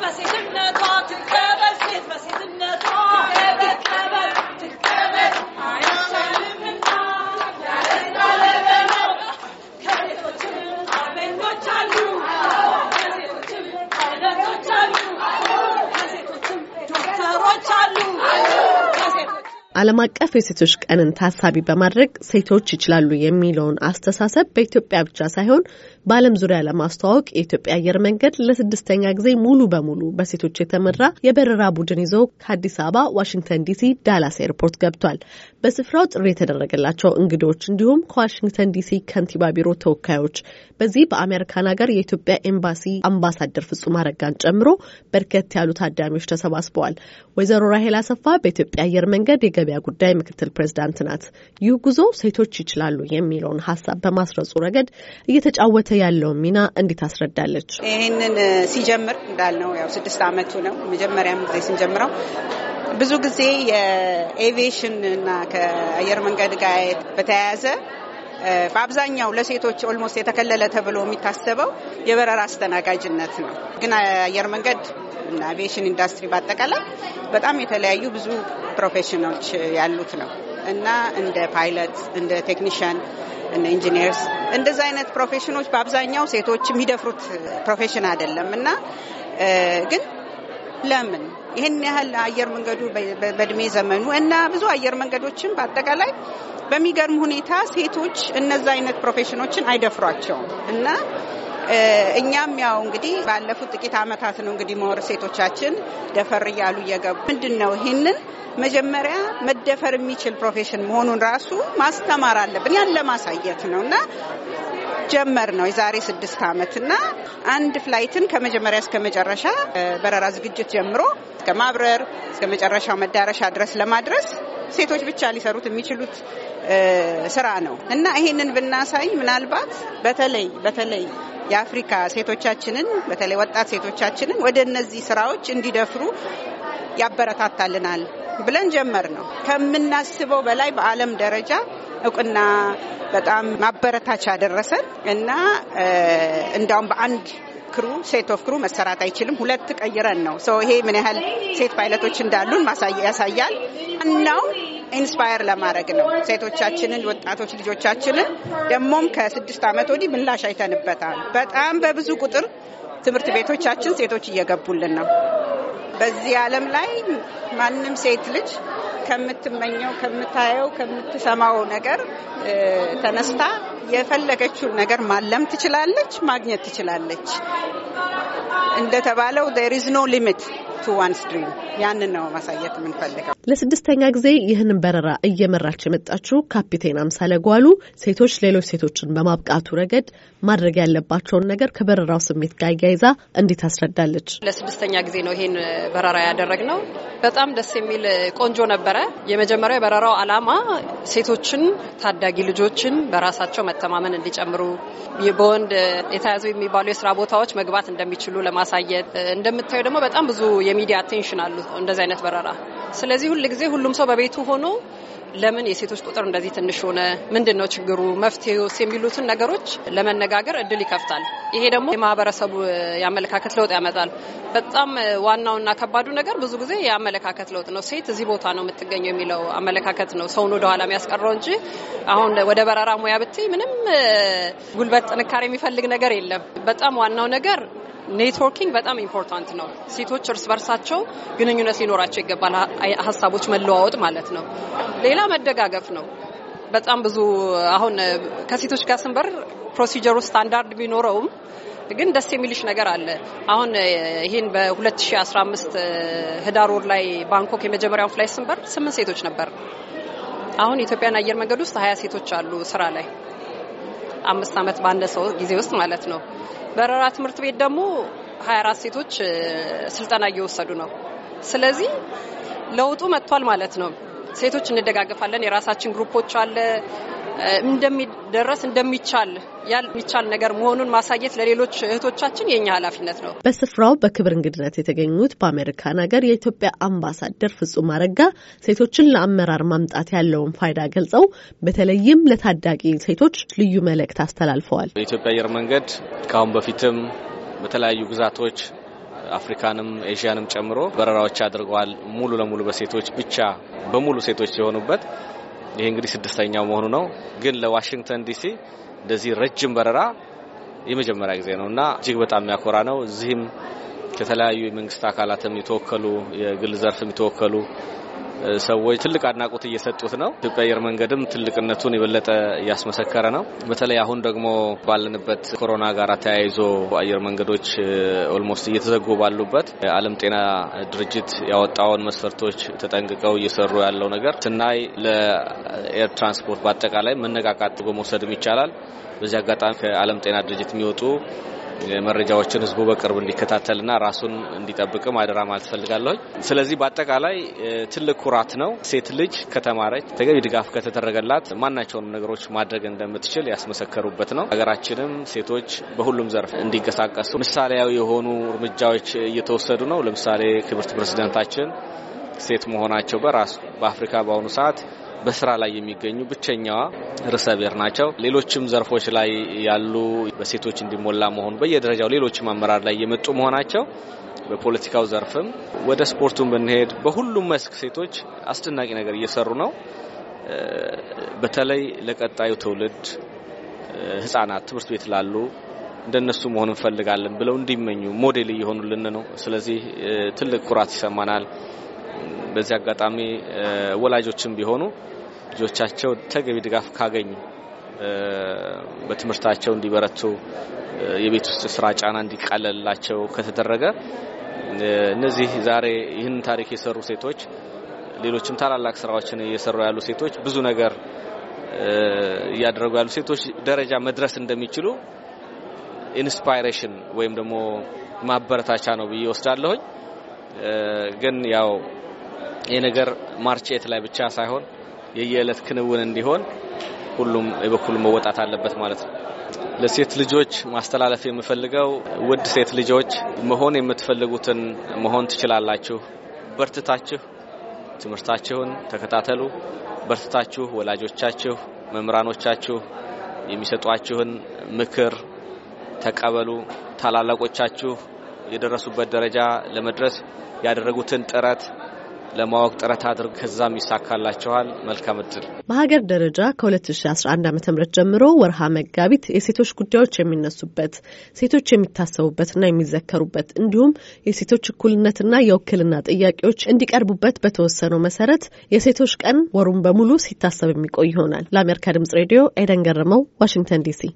Bak ben. ዓለም አቀፍ የሴቶች ቀንን ታሳቢ በማድረግ ሴቶች ይችላሉ የሚለውን አስተሳሰብ በኢትዮጵያ ብቻ ሳይሆን በዓለም ዙሪያ ለማስተዋወቅ የኢትዮጵያ አየር መንገድ ለስድስተኛ ጊዜ ሙሉ በሙሉ በሴቶች የተመራ የበረራ ቡድን ይዞ ከአዲስ አበባ ዋሽንግተን ዲሲ ዳላስ ኤርፖርት ገብቷል። በስፍራው ጥሪ የተደረገላቸው እንግዶች እንዲሁም ከዋሽንግተን ዲሲ ከንቲባ ቢሮ ተወካዮች በዚህ በአሜሪካን ሀገር የኢትዮጵያ ኤምባሲ አምባሳደር ፍጹም አረጋን ጨምሮ በርከት ያሉ ታዳሚዎች ተሰባስበዋል። ወይዘሮ ራሄል አሰፋ በኢትዮጵያ አየር መንገድ የገበያ ጉዳይ ምክትል ፕሬዚዳንት ናት። ይህ ጉዞ ሴቶች ይችላሉ የሚለውን ሀሳብ በማስረጹ ረገድ እየተጫወተ ያለውን ሚና እንዲህ ታስረዳለች። ይህንን ሲጀምር እንዳልነው ያው ስድስት ዓመቱ ነው። መጀመሪያም ጊዜ ስንጀምረው ብዙ ጊዜ የኤቪዬሽን እና ከአየር መንገድ ጋር በተያያዘ በአብዛኛው ለሴቶች almost የተከለለ ተብሎ የሚታሰበው የበረራ አስተናጋጅነት ነው። ግን አየር መንገድ እና አቪዬሽን ኢንዱስትሪ በአጠቃላይ በጣም የተለያዩ ብዙ profession ኦች ያሉት ነው። እና እንደ ፓይለት፣ እንደ ቴክኒሽያን፣ እንደ ኢንጂነርስ እንደዚህ አይነት profession ኦች በአብዛኛው ሴቶች የሚደፍሩት profession አይደለም። እና ግን ለምን? ይህን ያህል አየር መንገዱ በእድሜ ዘመኑ እና ብዙ አየር መንገዶችም በአጠቃላይ በሚገርም ሁኔታ ሴቶች እነዛ አይነት profession ኦችን አይደፍሯቸውም እና እኛም ያው እንግዲህ ባለፉት ጥቂት ዓመታት ነው እንግዲህ መወር ሴቶቻችን ደፈር እያሉ እየገቡ ምንድን ነው ይህንን መጀመሪያ መደፈር የሚችል profession መሆኑን ራሱ ማስተማር አለብን። ያን ለማሳየት ነው እና ጀመር ነው የዛሬ ስድስት ዓመት እና አንድ flight ን ከመጀመሪያ እስከ መጨረሻ በረራ ዝግጅት ጀምሮ እስከ ማብረር እስከ መጨረሻው መዳረሻ ድረስ ለማድረስ ሴቶች ብቻ ሊሰሩት የሚችሉት ስራ ነው እና ይሄንን ብናሳይ ምናልባት በተለይ በተለይ የአፍሪካ ሴቶቻችንን በተለይ ወጣት ሴቶቻችንን ወደ እነዚህ ስራዎች እንዲደፍሩ ያበረታታልናል ብለን ጀመር ነው። ከምናስበው በላይ በዓለም ደረጃ እውቅና በጣም ማበረታቻ ደረሰን እና እንዳውም በአንድ crew set of crew መሰራት አይችልም። ሁለት ቀይረን ነው ሰው ይሄ ምን ያህል ሴት ፓይለቶች እንዳሉን ያሳያል። እናው inspire ለማድረግ ነው ሴቶቻችንን፣ ወጣቶች ልጆቻችንን ደግሞም ከስድስት ዓመት ወዲህ ምላሽ አይተንበታል። በጣም በብዙ ቁጥር ትምህርት ቤቶቻችን ሴቶች እየገቡልን ነው። በዚህ ዓለም ላይ ማንም ሴት ልጅ ከምትመኘው፣ ከምታየው፣ ከምትሰማው ነገር ተነስታ የፈለገችውን ነገር ማለም ትችላለች፣ ማግኘት ትችላለች። እንደተባለው there is no limit to one's dream። ያንን ነው ማሳየት የምንፈልገው። ለስድስተኛ ጊዜ ይህንን በረራ እየመራች የመጣችው ካፒቴን አምሳለ ጓሉ ሴቶች ሌሎች ሴቶችን በማብቃቱ ረገድ ማድረግ ያለባቸውን ነገር ከበረራው ስሜት ጋር እያይዛ እንዲህ ታስረዳለች። ለስድስተኛ ጊዜ ነው ይሄን በረራ ያደረግነው። በጣም ደስ የሚል ቆንጆ ነበረ። የመጀመሪያው የበረራው ዓላማ ሴቶችን፣ ታዳጊ ልጆችን በራሳቸው መተማመን እንዲጨምሩ በወንድ የተያዙ የሚባሉ የስራ ቦታዎች መግባት እንደሚችሉ ለማሳየት እንደምታዩ ደግሞ በጣም ብዙ የሚዲያ አቴንሽን አሉ እንደዚህ አይነት በረራ። ስለዚህ ሁል ጊዜ ሁሉም ሰው በቤቱ ሆኖ ለምን የሴቶች ቁጥር እንደዚህ ትንሽ ሆነ፣ ምንድን ነው ችግሩ፣ መፍትሄውስ የሚሉትን ነገሮች ለመነጋገር እድል ይከፍታል። ይሄ ደግሞ የማህበረሰቡ የአመለካከት ለውጥ ያመጣል። በጣም ዋናውና ከባዱ ነገር ብዙ ጊዜ የአመለካከት ለውጥ ነው። ሴት እዚህ ቦታ ነው የምትገኘው የሚለው አመለካከት ነው ሰውን ወደ ኋላ የሚያስቀረው እንጂ አሁን ወደ በረራ ሙያ ብትይ ምንም ጉልበት ጥንካሬ የሚፈልግ ነገር የለም። በጣም ዋናው ነገር networking በጣም important ነው። ሴቶች እርስ በርሳቸው ግንኙነት ሊኖራቸው ይገባል። ሀሳቦች መለዋወጥ ማለት ነው። ሌላ መደጋገፍ ነው። በጣም ብዙ አሁን ከሴቶች ጋር ስንበር procedure ኡ standard ቢኖረውም ግን ደስ የሚልሽ ነገር አለ። አሁን ይህን በ2015 ህዳር ወር ላይ ባንኮክ የመጀመሪያውን fly ስንበር ስምንት ሴቶች ነበር። አሁን የኢትዮጵያን አየር መንገድ ውስጥ ሀያ ሴቶች አሉ ስራ ላይ አምስት ዓመት ባነሰው ጊዜ ውስጥ ማለት ነው። በረራ ትምህርት ቤት ደግሞ 24 ሴቶች ስልጠና እየወሰዱ ነው። ስለዚህ ለውጡ መጥቷል ማለት ነው። ሴቶች እንደጋገፋለን። የራሳችን ግሩፖች አለ እንደሚደረስ እንደሚቻል የሚቻል ነገር መሆኑን ማሳየት ለሌሎች እህቶቻችን የኛ ኃላፊነት ነው። በስፍራው በክብር እንግድነት የተገኙት በአሜሪካን ሀገር የኢትዮጵያ አምባሳደር ፍጹም አረጋ ሴቶችን ለአመራር ማምጣት ያለውን ፋይዳ ገልጸው በተለይም ለታዳጊ ሴቶች ልዩ መልእክት አስተላልፈዋል። የኢትዮጵያ አየር መንገድ ከአሁን በፊትም በተለያዩ ግዛቶች አፍሪካንም ኤዥያንም ጨምሮ በረራዎች አድርገዋል። ሙሉ ለሙሉ በሴቶች ብቻ በሙሉ ሴቶች የሆኑበት ይሄ እንግዲህ ስድስተኛው መሆኑ ነው። ግን ለዋሽንግተን ዲሲ እንደዚህ ረጅም በረራ የመጀመሪያ ጊዜ ነው እና እጅግ በጣም የሚያኮራ ነው። እዚህም ከተለያዩ የመንግስት አካላትም የተወከሉ የግል ዘርፍም የተወከሉ ሰዎች ትልቅ አድናቆት እየሰጡት ነው። ኢትዮጵያ አየር መንገድም ትልቅነቱን የበለጠ እያስመሰከረ ነው። በተለይ አሁን ደግሞ ባለንበት ኮሮና ጋር ተያይዞ አየር መንገዶች almost እየተዘጉ ባሉበት የዓለም ጤና ድርጅት ያወጣውን መስፈርቶች ተጠንቅቀው እየሰሩ ያለው ነገር ስናይ ለ air transport በአጠቃላይ መነቃቃት በመውሰድም ይቻላል። በዚህ አጋጣሚ ከዓለም ጤና ድርጅት የሚወጡ መረጃዎችን ህዝቡ በቅርብ እንዲከታተልና ራሱን እንዲጠብቅም አደራ ማለት እፈልጋለሁ። ስለዚህ በአጠቃላይ ትልቅ ኩራት ነው። ሴት ልጅ ከተማረች፣ ተገቢ ድጋፍ ከተደረገላት ማናቸውንም ነገሮች ማድረግ እንደምትችል ያስመሰከሩበት ነው። ሀገራችንም ሴቶች በሁሉም ዘርፍ እንዲንቀሳቀሱ ምሳሌያዊ የሆኑ እርምጃዎች እየተወሰዱ ነው። ለምሳሌ ክብርት ፕሬዝደንታችን ሴት መሆናቸው በራሱ በአፍሪካ በአሁኑ ሰዓት በስራ ላይ የሚገኙ ብቸኛዋ ርዕሰ ብሔር ናቸው። ሌሎችም ዘርፎች ላይ ያሉ በሴቶች እንዲሞላ መሆኑ በየደረጃው ሌሎችም አመራር ላይ የመጡ መሆናቸው በፖለቲካው ዘርፍም ወደ ስፖርቱን ብንሄድ በሁሉም መስክ ሴቶች አስደናቂ ነገር እየሰሩ ነው። በተለይ ለቀጣዩ ትውልድ ህጻናት ትምህርት ቤት ላሉ እንደነሱ መሆን እንፈልጋለን ብለው እንዲመኙ ሞዴል እየሆኑልን ነው። ስለዚህ ትልቅ ኩራት ይሰማናል። በዚህ አጋጣሚ ወላጆችም ቢሆኑ ልጆቻቸው ተገቢ ድጋፍ ካገኙ በትምህርታቸው እንዲበረቱ የቤት ውስጥ ስራ ጫና እንዲቃለልላቸው ከተደረገ እነዚህ ዛሬ ይህን ታሪክ የሰሩ ሴቶች ሌሎችም ታላላቅ ስራዎችን እየሰሩ ያሉ ሴቶች ብዙ ነገር እያደረጉ ያሉ ሴቶች ደረጃ መድረስ እንደሚችሉ inspiration ወይም ደግሞ ማበረታቻ ነው ብዬ ወስዳለሁኝ። ግን ያው ይህ ነገር March eight ላይ ብቻ ሳይሆን የየዕለት ክንውን እንዲሆን ሁሉም የበኩሉ መወጣት አለበት ማለት ነው። ለሴት ልጆች ማስተላለፍ የምፈልገው ውድ ሴት ልጆች መሆን የምትፈልጉትን መሆን ትችላላችሁ። በርትታችሁ ትምህርታችሁን ተከታተሉ። በርትታችሁ ወላጆቻችሁ፣ መምህራኖቻችሁ የሚሰጧችሁን ምክር ተቀበሉ። ታላላቆቻችሁ የደረሱበት ደረጃ ለመድረስ ያደረጉትን ጥረት ለማወቅ ጥረት አድርግ፣ ከዛም ይሳካላቸዋል። መልካም እድል። በሀገር ደረጃ ከ2011 ዓ ም ጀምሮ ወርሃ መጋቢት የሴቶች ጉዳዮች የሚነሱበት ሴቶች የሚታሰቡበትና የሚዘከሩበት እንዲሁም የሴቶች እኩልነትና የውክልና ጥያቄዎች እንዲቀርቡበት በተወሰነው መሰረት የሴቶች ቀን ወሩን በሙሉ ሲታሰብ የሚቆይ ይሆናል። ለአሜሪካ ድምጽ ሬዲዮ ኤደን ገረመው፣ ዋሽንግተን ዲሲ